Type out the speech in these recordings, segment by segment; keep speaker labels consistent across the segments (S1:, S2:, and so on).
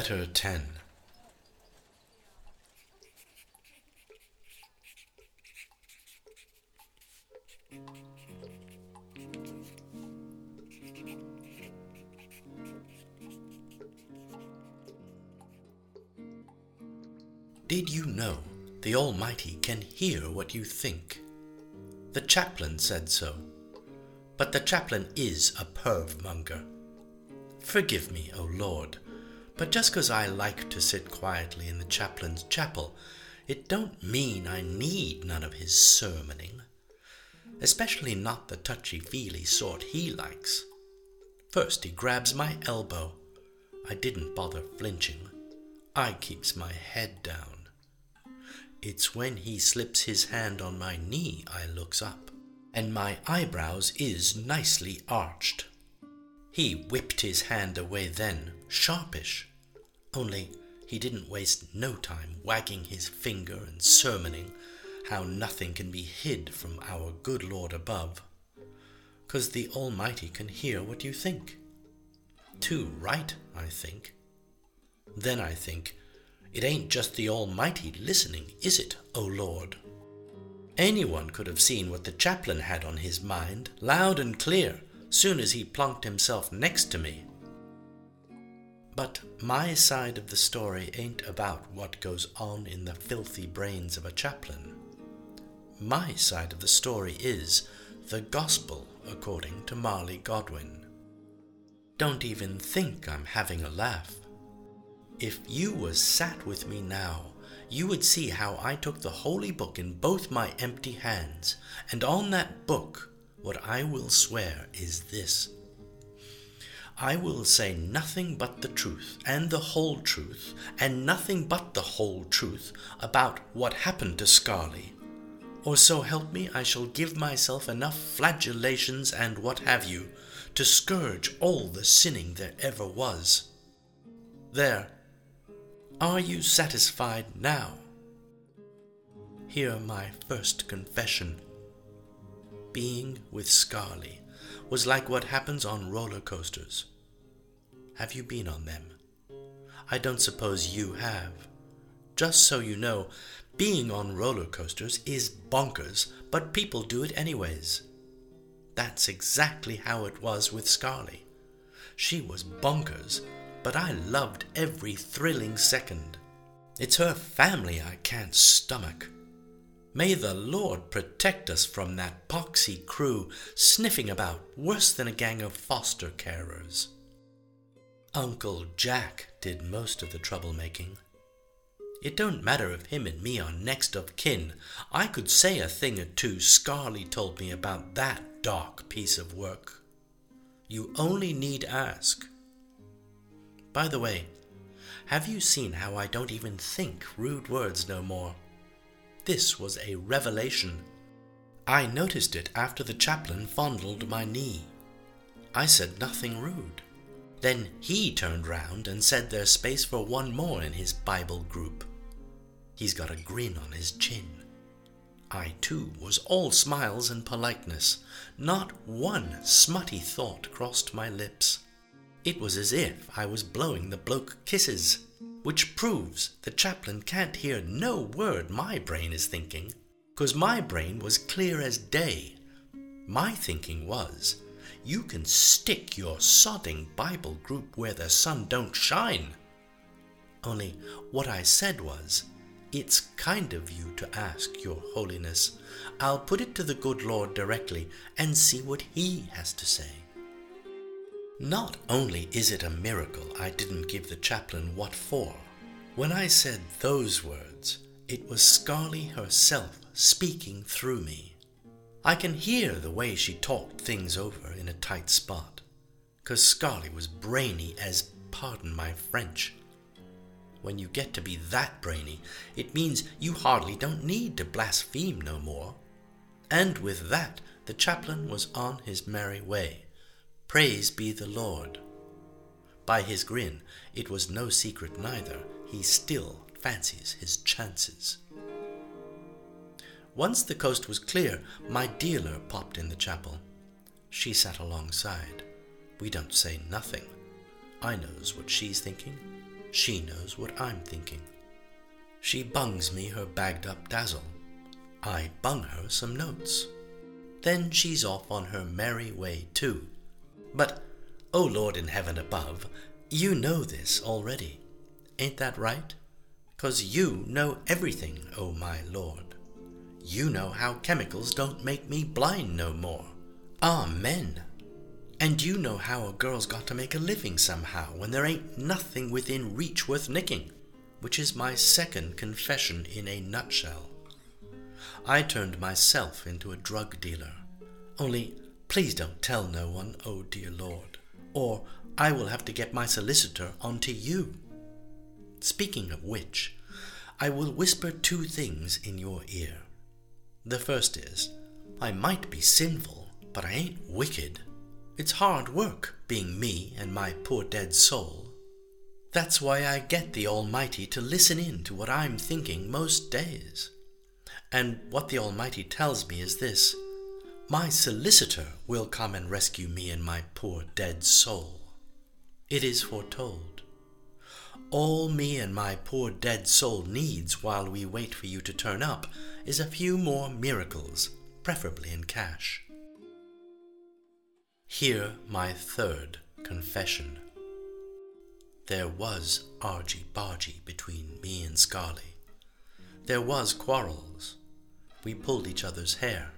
S1: Letter 10 Did you know the Almighty can hear what you think? The chaplain said so. But the chaplain is a perv monger. Forgive me, O Lord, but just 'cause I like to sit quietly in the chaplain's chapel, it don't mean I need none of his sermoning. Especially not the touchy-feely sort he likes. First he grabs my elbow. I didn't bother flinching. I keeps my head down. It's when he slips his hand on my knee I looks up, and my eyebrows is nicely arched. He whipped his hand away then, sharpish. Only he didn't waste no time wagging his finger and sermoning how nothing can be hid from our good Lord above, 'cause the Almighty can hear what you think. Too right, I think. Then I think, it ain't just the Almighty listening, is it, O Lord? Anyone could have seen what the chaplain had on his mind, loud and clear, soon as he plunked himself next to me. But my side of the story ain't about what goes on in the filthy brains of a chaplain. My side of the story is the gospel according to Marley Godwin. Don't even think I'm having a laugh. If you was sat with me now, you would see how I took the holy book in both my empty hands, and on that book what I will swear is this I will say nothing but the truth, and the whole truth, and nothing but the whole truth about what happened to Scarley. Or so help me, I shall give myself enough flagellations and what have you to scourge all the sinning there ever was. There. Are you satisfied now? Hear my first confession being with Scarley was like what happens on roller coasters. Have you been on them? I don't suppose you have. Just so you know, being on roller coasters is bonkers, but people do it anyways. That's exactly how it was with Scarley. She was bonkers, but I loved every thrilling second. It's her family I can't stomach. May the Lord protect us from that poxy crew sniffing about worse than a gang of foster carers. Uncle Jack did most of the troublemaking. It don't matter if him and me are next of kin. I could say a thing or two Scarley told me about that dark piece of work. You only need ask. By the way, have you seen how I don't even think rude words no more? This was a revelation. I noticed it after the chaplain fondled my knee. I said nothing rude. Then he turned round and said there's space for one more in his Bible group. He's got a grin on his chin. I, too, was all smiles and politeness. Not one smutty thought crossed my lips. It was as if I was blowing the bloke kisses which proves the chaplain can't hear no word my brain is thinking, 'cause my brain was clear as day. My thinking was, you can stick your sodding Bible group where the sun don't shine. Only what I said was, it's kind of you to ask, Your Holiness. I'll put it to the good Lord directly and see what he has to say. Not only is it a miracle I didn't give the chaplain what for. When I said those words, it was Scarley herself speaking through me. I can hear the way she talked things over in a tight spot, 'cause Scarley was brainy as, pardon my French. When you get to be that brainy, it means you hardly don't need to blaspheme no more. And with that, the chaplain was on his merry way. Praise be the Lord. By his grin, it was no secret neither, he still fancies his chances. Once the coast was clear, my dealer popped in the chapel. She sat alongside. We don't say nothing. I knows what she's thinking. She knows what I'm thinking. She bungs me her bagged up dazzle. I bung her some notes. Then she's off on her merry way too. But, O Lord in heaven above, you know this already. Ain't that right? 'Cause you know everything, O my Lord. You know how chemicals don't make me blind no more. Amen. And you know how a girl's got to make a living somehow when there ain't nothing within reach worth nicking, which is my second confession in a nutshell. I turned myself into a drug dealer. Only, please don't tell no one, oh dear Lord, or I will have to get my solicitor onto you. Speaking of which, I will whisper two things in your ear. The first is, I might be sinful, but I ain't wicked. It's hard work being me and my poor dead soul. That's why I get the Almighty to listen in to what I'm thinking most days. And what the Almighty tells me is this My solicitor will come and rescue me and my poor dead soul. It is foretold. All me and my poor dead soul needs while we wait for you to turn up is a few more miracles, preferably in cash. Here, my third confession. There was argy-bargy between me and Scarly. There was quarrels. We pulled each other's hair.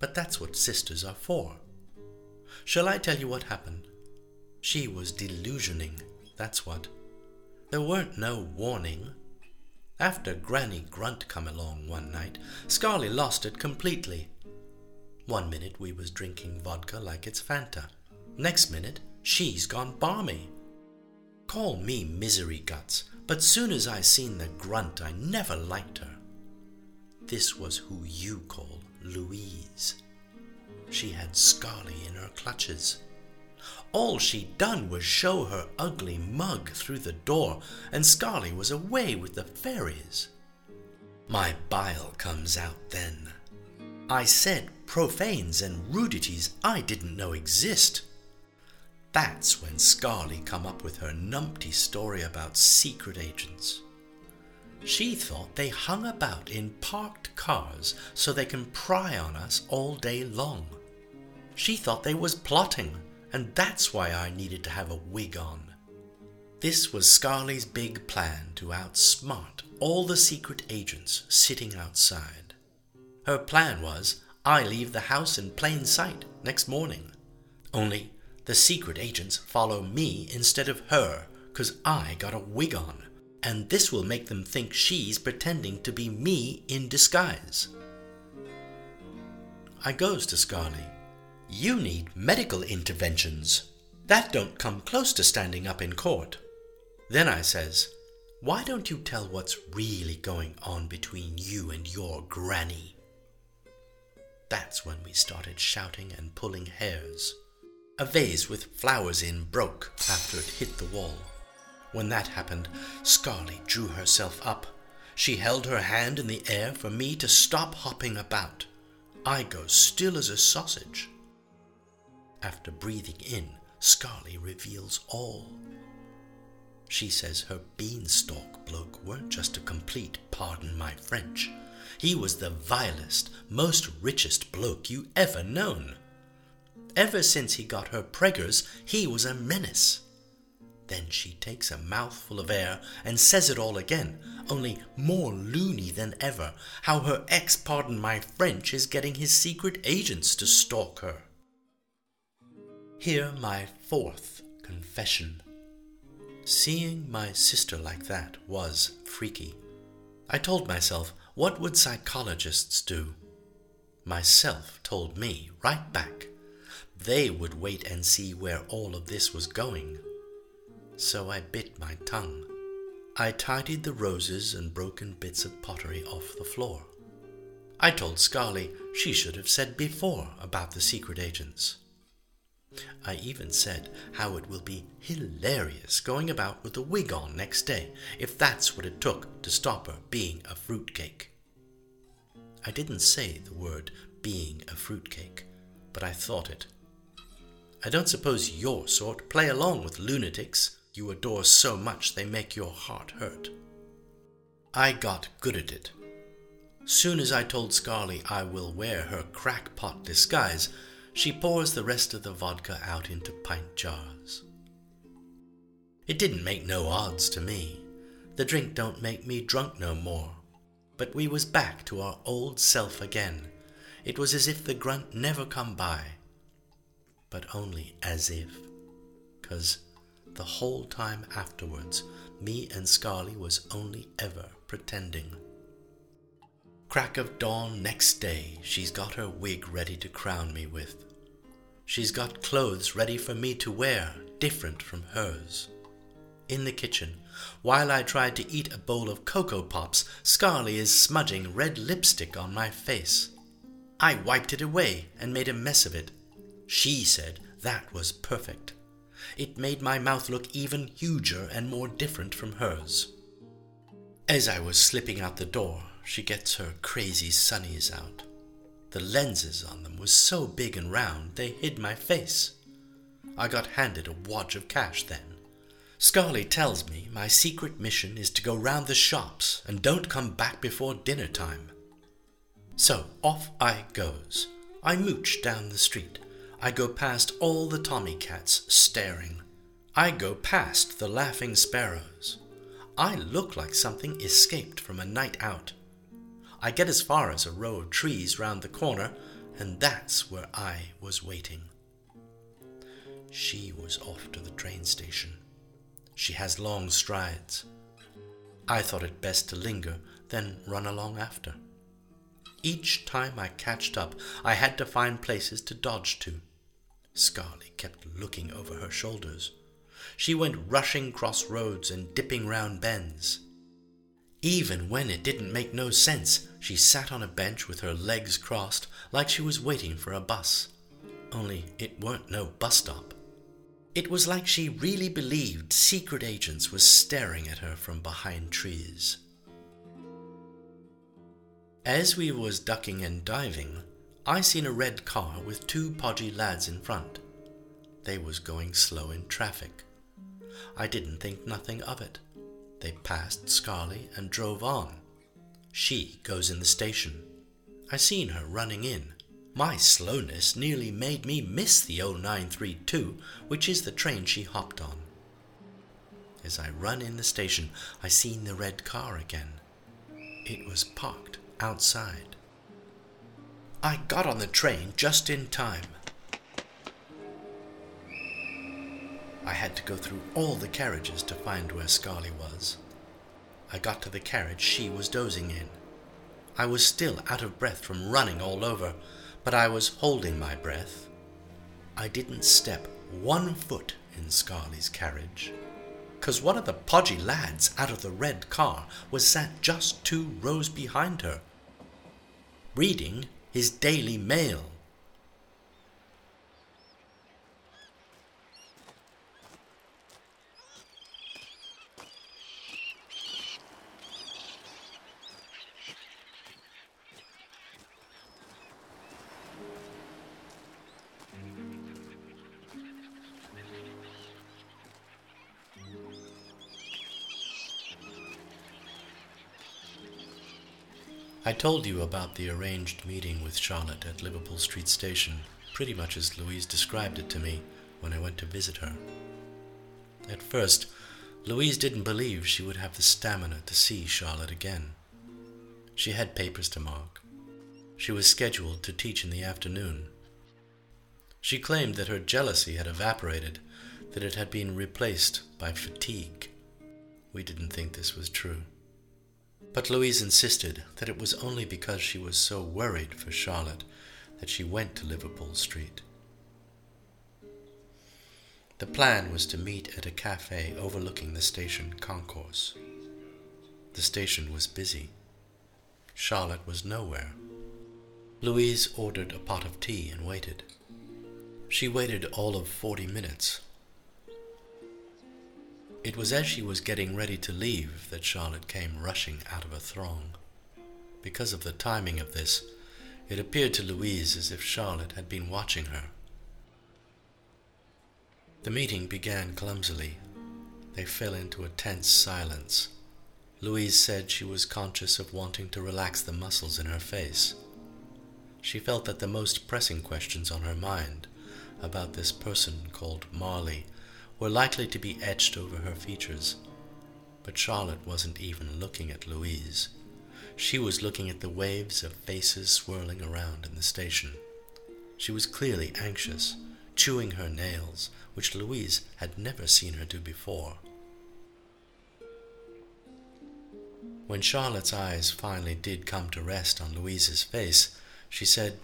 S1: But that's what sisters are for. Shall I tell you what happened? She was delusioning, that's what. There weren't no warning. After Granny Grunt come along one night, Scarly lost it completely. One minute we was drinking vodka like it's Fanta. Next minute, she's gone balmy. Call me misery guts, but soon as I seen the grunt, I never liked her. This was who you call Louise. She had Scarly in her clutches. All she'd done was show her ugly mug through the door, and Scarly was away with the fairies. My bile comes out then. I said profanes and rudities I didn't know exist. That's when Scarly come up with her numpty story about secret agents. She thought they hung about in parked cars so they can pry on us all day long. She thought they was plotting, and that's why I needed to have a wig on. This was Scarly's big plan to outsmart all the secret agents sitting outside. Her plan was I leave the house in plain sight next morning. Only the secret agents follow me instead of her, 'cause I got a wig on, and this will make them think she's pretending to be me in disguise. I goes to Scarly. You need medical interventions. That don't come close to standing up in court. Then I says, Why don't you tell what's really going on between you and your granny? That's when we started shouting and pulling hairs. A vase with flowers in broke after it hit the wall. When that happened, Scarly drew herself up. She held her hand in the air for me to stop hopping about. I go still as a sausage. After breathing in, Scarly reveals all. She says her beanstalk bloke weren't just a complete, pardon my French, he was the vilest, most richest bloke you ever known. Ever since he got her preggers, he was a menace. Then she takes a mouthful of air and says it all again, only more loony than ever, how her ex, pardon my French, is getting his secret agents to stalk her. Here my fourth confession. Seeing my sister like that was freaky. I told myself what would psychologists do? Myself told me right back. They would wait and see where all of this was going. So I bit my tongue. I tidied the roses and broken bits of pottery off the floor. I told Scarly she should have said before about the secret agents. I even said how it will be hilarious going about with a wig on next day if that's what it took to stop her being a fruitcake. I didn't say the word being a fruitcake, but I thought it. I don't suppose your sort play along with lunatics, you adore so much they make your heart hurt. I got good at it. Soon as I told Scarly I will wear her crackpot disguise, she pours the rest of the vodka out into pint jars. It didn't make no odds to me. The drink don't make me drunk no more. But we was back to our old self again. It was as if the grunt never come by. But only as if. 'Cause the whole time afterwards, me and Scarly was only ever pretending. Crack of dawn next day, she's got her wig ready to crown me with. She's got clothes ready for me to wear, different from hers. In the kitchen, while I tried to eat a bowl of Cocoa Pops, Scarly is smudging red lipstick on my face. I wiped it away and made a mess of it. She said that was perfect. It made my mouth look even huger and more different from hers. As I was slipping out the door, she gets her crazy sunnies out. The lenses on them was so big and round they hid my face. I got handed a wad of cash then. Scarly tells me my secret mission is to go round the shops and don't come back before dinner time. So off I goes. I mooch down the street. I go past all the Tommy cats staring. I go past the laughing sparrows. I look like something escaped from a night out. I get as far as a row of trees round the corner, and that's where I was waiting. She was off to the train station. She has long strides. I thought it best to linger, then run along after. Each time I catched up, I had to find places to dodge to. Scarly kept looking over her shoulders. She went rushing cross roads and dipping round bends. Even when it didn't make no sense, she sat on a bench with her legs crossed like she was waiting for a bus. Only it weren't no bus stop. It was like she really believed secret agents was staring at her from behind trees. As we was ducking and diving, I seen a red car with two podgy lads in front. They was going slow in traffic. I didn't think nothing of it. They passed Scarly and drove on. She goes in the station. I seen her running in. My slowness nearly made me miss the 0932, which is the train she hopped on. As I run in the station, I seen the red car again. It was parked outside. I got on the train just in time. I had to go through all the carriages to find where Scarly was. I got to the carriage she was dozing in. I was still out of breath from running all over, but I was holding my breath. I didn't step one foot in Scarly's carriage, 'cause one of the podgy lads out of the red car was sat just two rows behind her, reading his Daily Mail. Told you about the arranged meeting with Charlotte at Liverpool Street Station, pretty much as Louise described it to me when I went to visit her. At first, Louise didn't believe she would have the stamina to see Charlotte again. She had papers to mark. She was scheduled to teach in the afternoon. She claimed that her jealousy had evaporated, that it had been replaced by fatigue. We didn't think this was true. But Louise insisted that it was only because she was so worried for Charlotte that she went to Liverpool Street. The plan was to meet at a cafe overlooking the station concourse. The station was busy. Charlotte was nowhere. Louise ordered a pot of tea and waited. She waited all of forty minutes it was as she was getting ready to leave that Charlotte came rushing out of a throng. Because of the timing of this, it appeared to Louise as if Charlotte had been watching her. The meeting began clumsily. They fell into a tense silence. Louise said she was conscious of wanting to relax the muscles in her face. She felt that the most pressing questions on her mind about this person called Marley were likely to be etched over her features. But Charlotte wasn't even looking at Louise. She was looking at the waves of faces swirling around in the station. She was clearly anxious, chewing her nails, which Louise had never seen her do before. When Charlotte's eyes finally did come to rest on Louise's face, she said,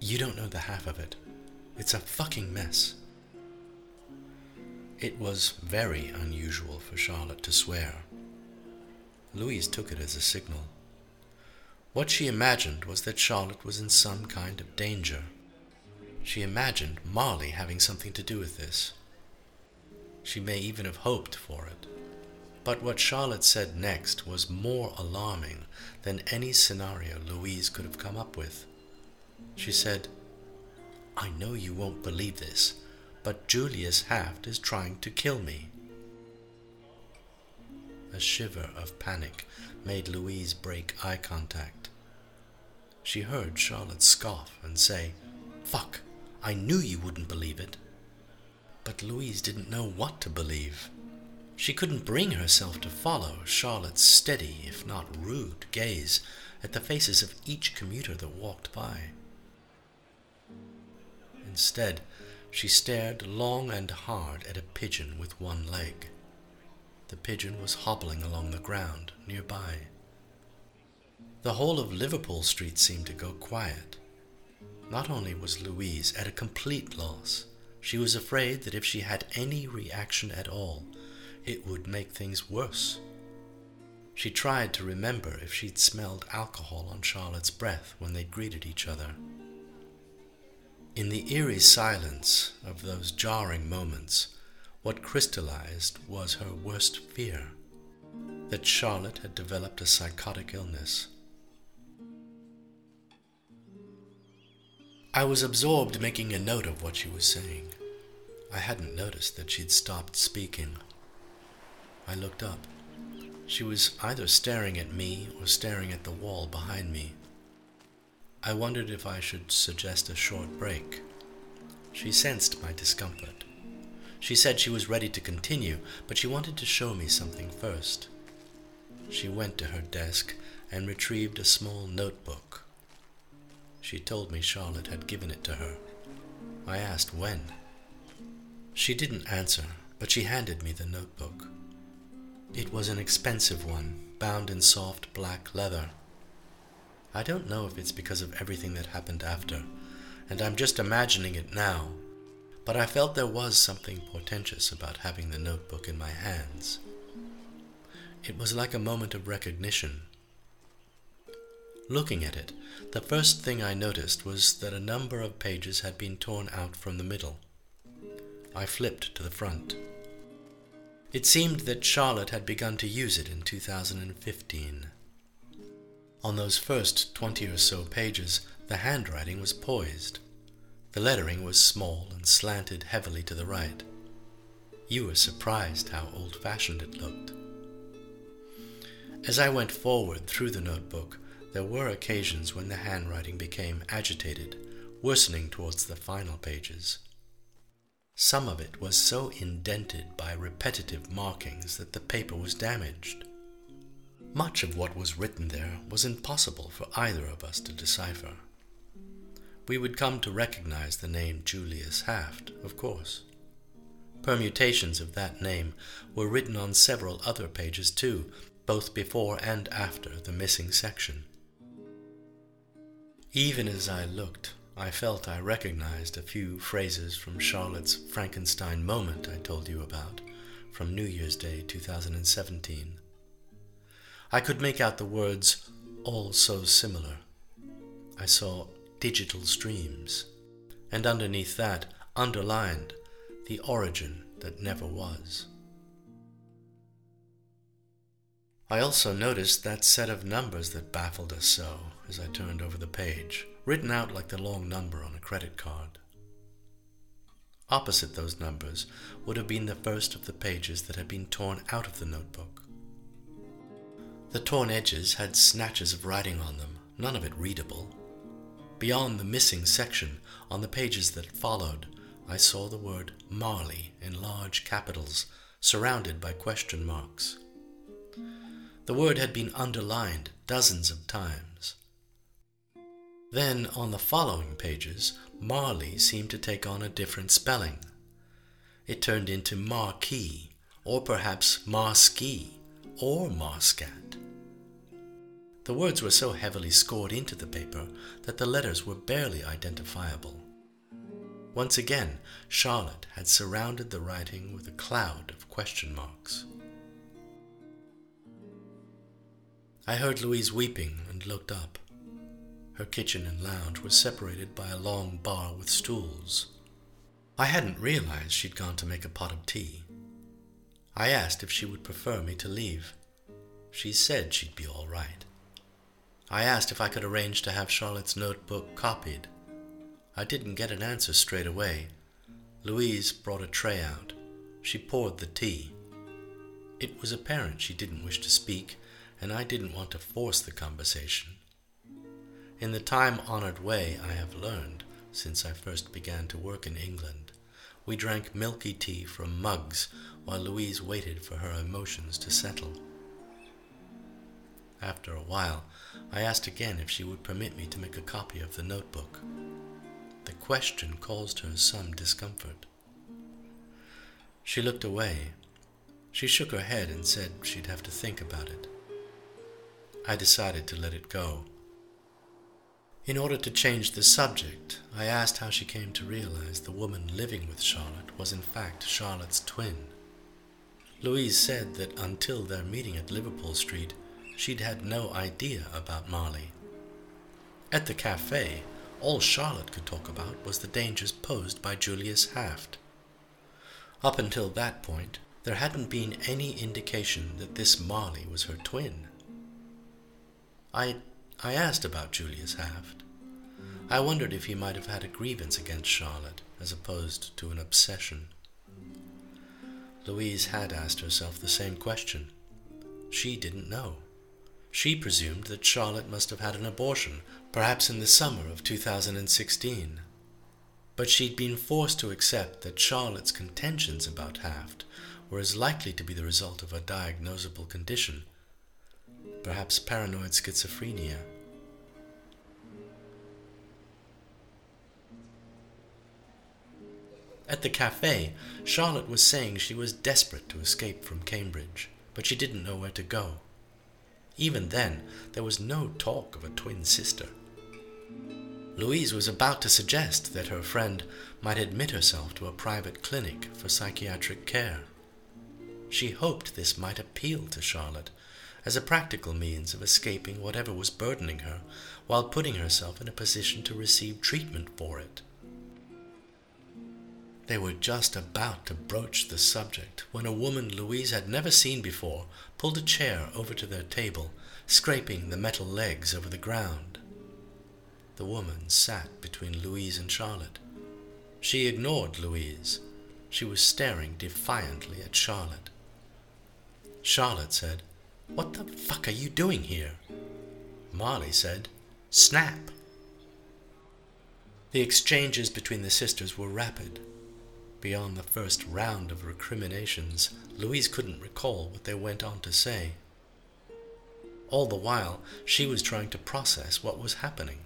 S1: You don't know the half of it. It's a fucking mess. It was very unusual for Charlotte to swear. Louise took it as a signal. What she imagined was that Charlotte was in some kind of danger. She imagined Marley having something to do with this. She may even have hoped for it. But what Charlotte said next was more alarming than any scenario Louise could have come up with. She said, I know you won't believe this, but Julius Haft is trying to kill me. A shiver of panic made Louise break eye contact. She heard Charlotte scoff and say, Fuck, I knew you wouldn't believe it. But Louise didn't know what to believe. She couldn't bring herself to follow Charlotte's steady, if not rude, gaze at the faces of each commuter that walked by. Instead, she stared long and hard at a pigeon with one leg. The pigeon was hobbling along the ground nearby. The whole of Liverpool Street seemed to go quiet. Not only was Louise at a complete loss, she was afraid that if she had any reaction at all, it would make things worse. She tried to remember if she'd smelled alcohol on Charlotte's breath when they greeted each other. In the eerie silence of those jarring moments, what crystallized was her worst fear that Charlotte had developed a psychotic illness. I was absorbed making a note of what she was saying. I hadn't noticed that she'd stopped speaking. I looked up. She was either staring at me or staring at the wall behind me. I wondered if I should suggest a short break. She sensed my discomfort. She said she was ready to continue, but she wanted to show me something first. She went to her desk and retrieved a small notebook. She told me Charlotte had given it to her. I asked when. She didn't answer, but she handed me the notebook. It was an expensive one, bound in soft black leather. I don't know if it's because of everything that happened after, and I'm just imagining it now, but I felt there was something portentous about having the notebook in my hands. It was like a moment of recognition. Looking at it, the first thing I noticed was that a number of pages had been torn out from the middle. I flipped to the front. It seemed that Charlotte had begun to use it in 2015. On those first twenty or so pages, the handwriting was poised. The lettering was small and slanted heavily to the right. You were surprised how old fashioned it looked. As I went forward through the notebook, there were occasions when the handwriting became agitated, worsening towards the final pages. Some of it was so indented by repetitive markings that the paper was damaged. Much of what was written there was impossible for either of us to decipher. We would come to recognize the name Julius Haft, of course. Permutations of that name were written on several other pages too, both before and after the missing section. Even as I looked, I felt I recognized a few phrases from Charlotte's Frankenstein moment I told you about from New Year's Day 2017. I could make out the words, all so similar. I saw digital streams, and underneath that, underlined, the origin that never was. I also noticed that set of numbers that baffled us so as I turned over the page written out like the long number on a credit card. Opposite those numbers would have been the first of the pages that had been torn out of the notebook. The torn edges had snatches of writing on them, none of it readable. Beyond the missing section, on the pages that followed, I saw the word Marley in large capitals, surrounded by question marks. The word had been underlined dozens of times. Then, on the following pages, Marley seemed to take on a different spelling. It turned into marquee, or perhaps marski, or marscat. The words were so heavily scored into the paper that the letters were barely identifiable. Once again, Charlotte had surrounded the writing with a cloud of question marks. I heard Louise weeping and looked up. Her kitchen and lounge were separated by a long bar with stools. I hadn't realized she'd gone to make a pot of tea. I asked if she would prefer me to leave. She said she'd be all right. I asked if I could arrange to have Charlotte's notebook copied. I didn't get an answer straight away. Louise brought a tray out. She poured the tea. It was apparent she didn't wish to speak, and I didn't want to force the conversation. In the time honored way I have learned since I first began to work in England, we drank milky tea from mugs while Louise waited for her emotions to settle. After a while, I asked again if she would permit me to make a copy of the notebook. The question caused her some discomfort. She looked away. She shook her head and said she'd have to think about it. I decided to let it go. In order to change the subject, I asked how she came to realize the woman living with Charlotte was in fact Charlotte's twin. Louise said that until their meeting at Liverpool Street, she'd had no idea about Marley. At the cafe, all Charlotte could talk about was the dangers posed by Julius Haft. Up until that point, there hadn't been any indication that this Marley was her twin. I, I asked about Julius Haft. I wondered if he might have had a grievance against Charlotte as opposed to an obsession. Louise had asked herself the same question. She didn't know. She presumed that Charlotte must have had an abortion, perhaps in the summer of 2016. But she'd been forced to accept that Charlotte's contentions about Haft were as likely to be the result of a diagnosable condition perhaps paranoid schizophrenia. At the cafe, Charlotte was saying she was desperate to escape from Cambridge, but she didn't know where to go. Even then, there was no talk of a twin sister. Louise was about to suggest that her friend might admit herself to a private clinic for psychiatric care. She hoped this might appeal to Charlotte as a practical means of escaping whatever was burdening her while putting herself in a position to receive treatment for it. They were just about to broach the subject when a woman Louise had never seen before pulled a chair over to their table, scraping the metal legs over the ground. The woman sat between Louise and Charlotte. She ignored Louise. She was staring defiantly at Charlotte. Charlotte said, what the fuck are you doing here? Marley said, Snap. The exchanges between the sisters were rapid. Beyond the first round of recriminations, Louise couldn't recall what they went on to say. All the while, she was trying to process what was happening.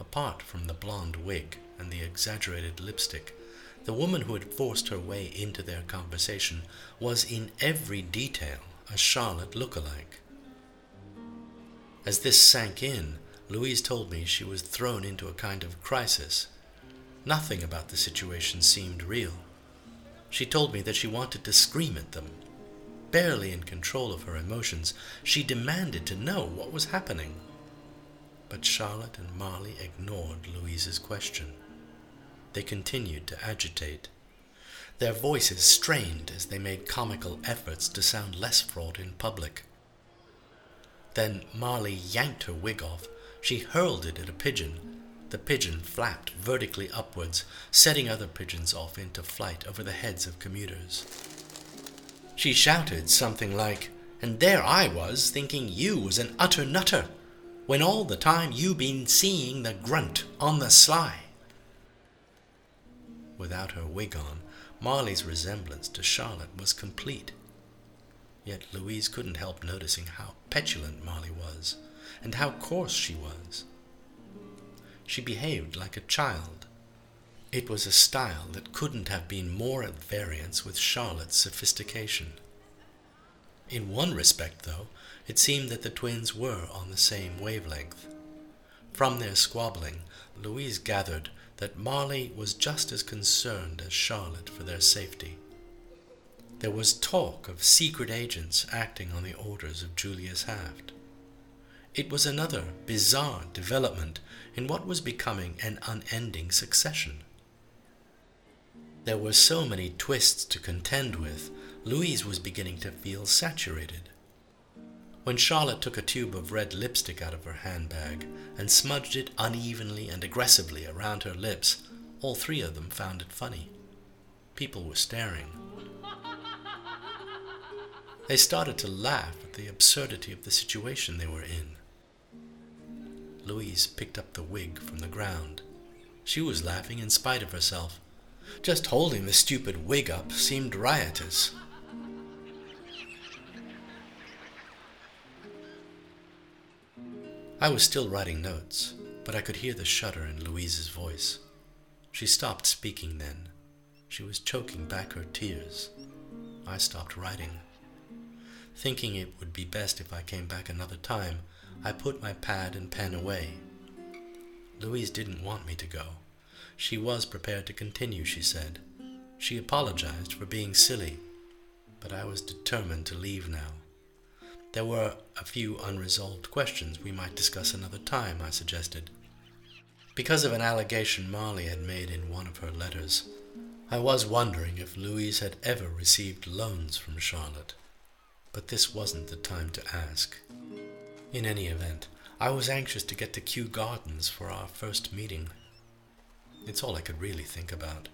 S1: Apart from the blonde wig and the exaggerated lipstick, the woman who had forced her way into their conversation was in every detail a Charlotte look-alike. As this sank in, Louise told me she was thrown into a kind of crisis. Nothing about the situation seemed real. She told me that she wanted to scream at them. Barely in control of her emotions, she demanded to know what was happening. But Charlotte and Marley ignored Louise's question. They continued to agitate. Their voices strained as they made comical efforts to sound less fraught in public. Then Marley yanked her wig off. She hurled it at a pigeon. The pigeon flapped vertically upwards, setting other pigeons off into flight over the heads of commuters. She shouted something like, And there I was, thinking you was an utter nutter, when all the time you been seeing the grunt on the sly. Without her wig on, Marley's resemblance to Charlotte was complete. Yet Louise couldn't help noticing how petulant Marley was, and how coarse she was. She behaved like a child. It was a style that couldn't have been more at variance with Charlotte's sophistication. In one respect, though, it seemed that the twins were on the same wavelength. From their squabbling, Louise gathered that Marley was just as concerned as Charlotte for their safety. There was talk of secret agents acting on the orders of Julius Haft. It was another bizarre development in what was becoming an unending succession. There were so many twists to contend with, Louise was beginning to feel saturated. When Charlotte took a tube of red lipstick out of her handbag and smudged it unevenly and aggressively around her lips, all three of them found it funny. People were staring. They started to laugh at the absurdity of the situation they were in. Louise picked up the wig from the ground. She was laughing in spite of herself. Just holding the stupid wig up seemed riotous. I was still writing notes, but I could hear the shudder in Louise's voice. She stopped speaking then. She was choking back her tears. I stopped writing. Thinking it would be best if I came back another time, I put my pad and pen away. Louise didn't want me to go. She was prepared to continue, she said. She apologized for being silly, but I was determined to leave now. There were a few unresolved questions we might discuss another time, I suggested. Because of an allegation Marley had made in one of her letters, I was wondering if Louise had ever received loans from Charlotte but this wasn't the time to ask. In any event, I was anxious to get to Kew Gardens for our first meeting. It's all I could really think about.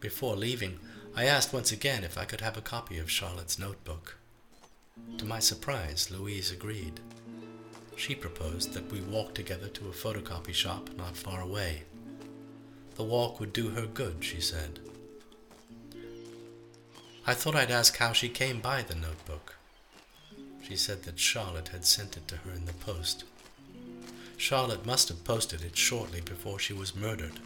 S1: Before leaving, I asked once again if I could have a copy of Charlotte's notebook. To my surprise, Louise agreed. She proposed that we walk together to a photocopy shop not far away. The walk would do her good, she said. I thought I'd ask how she came by the notebook. She said that Charlotte had sent it to her in the post. Charlotte must have posted it shortly before she was murdered.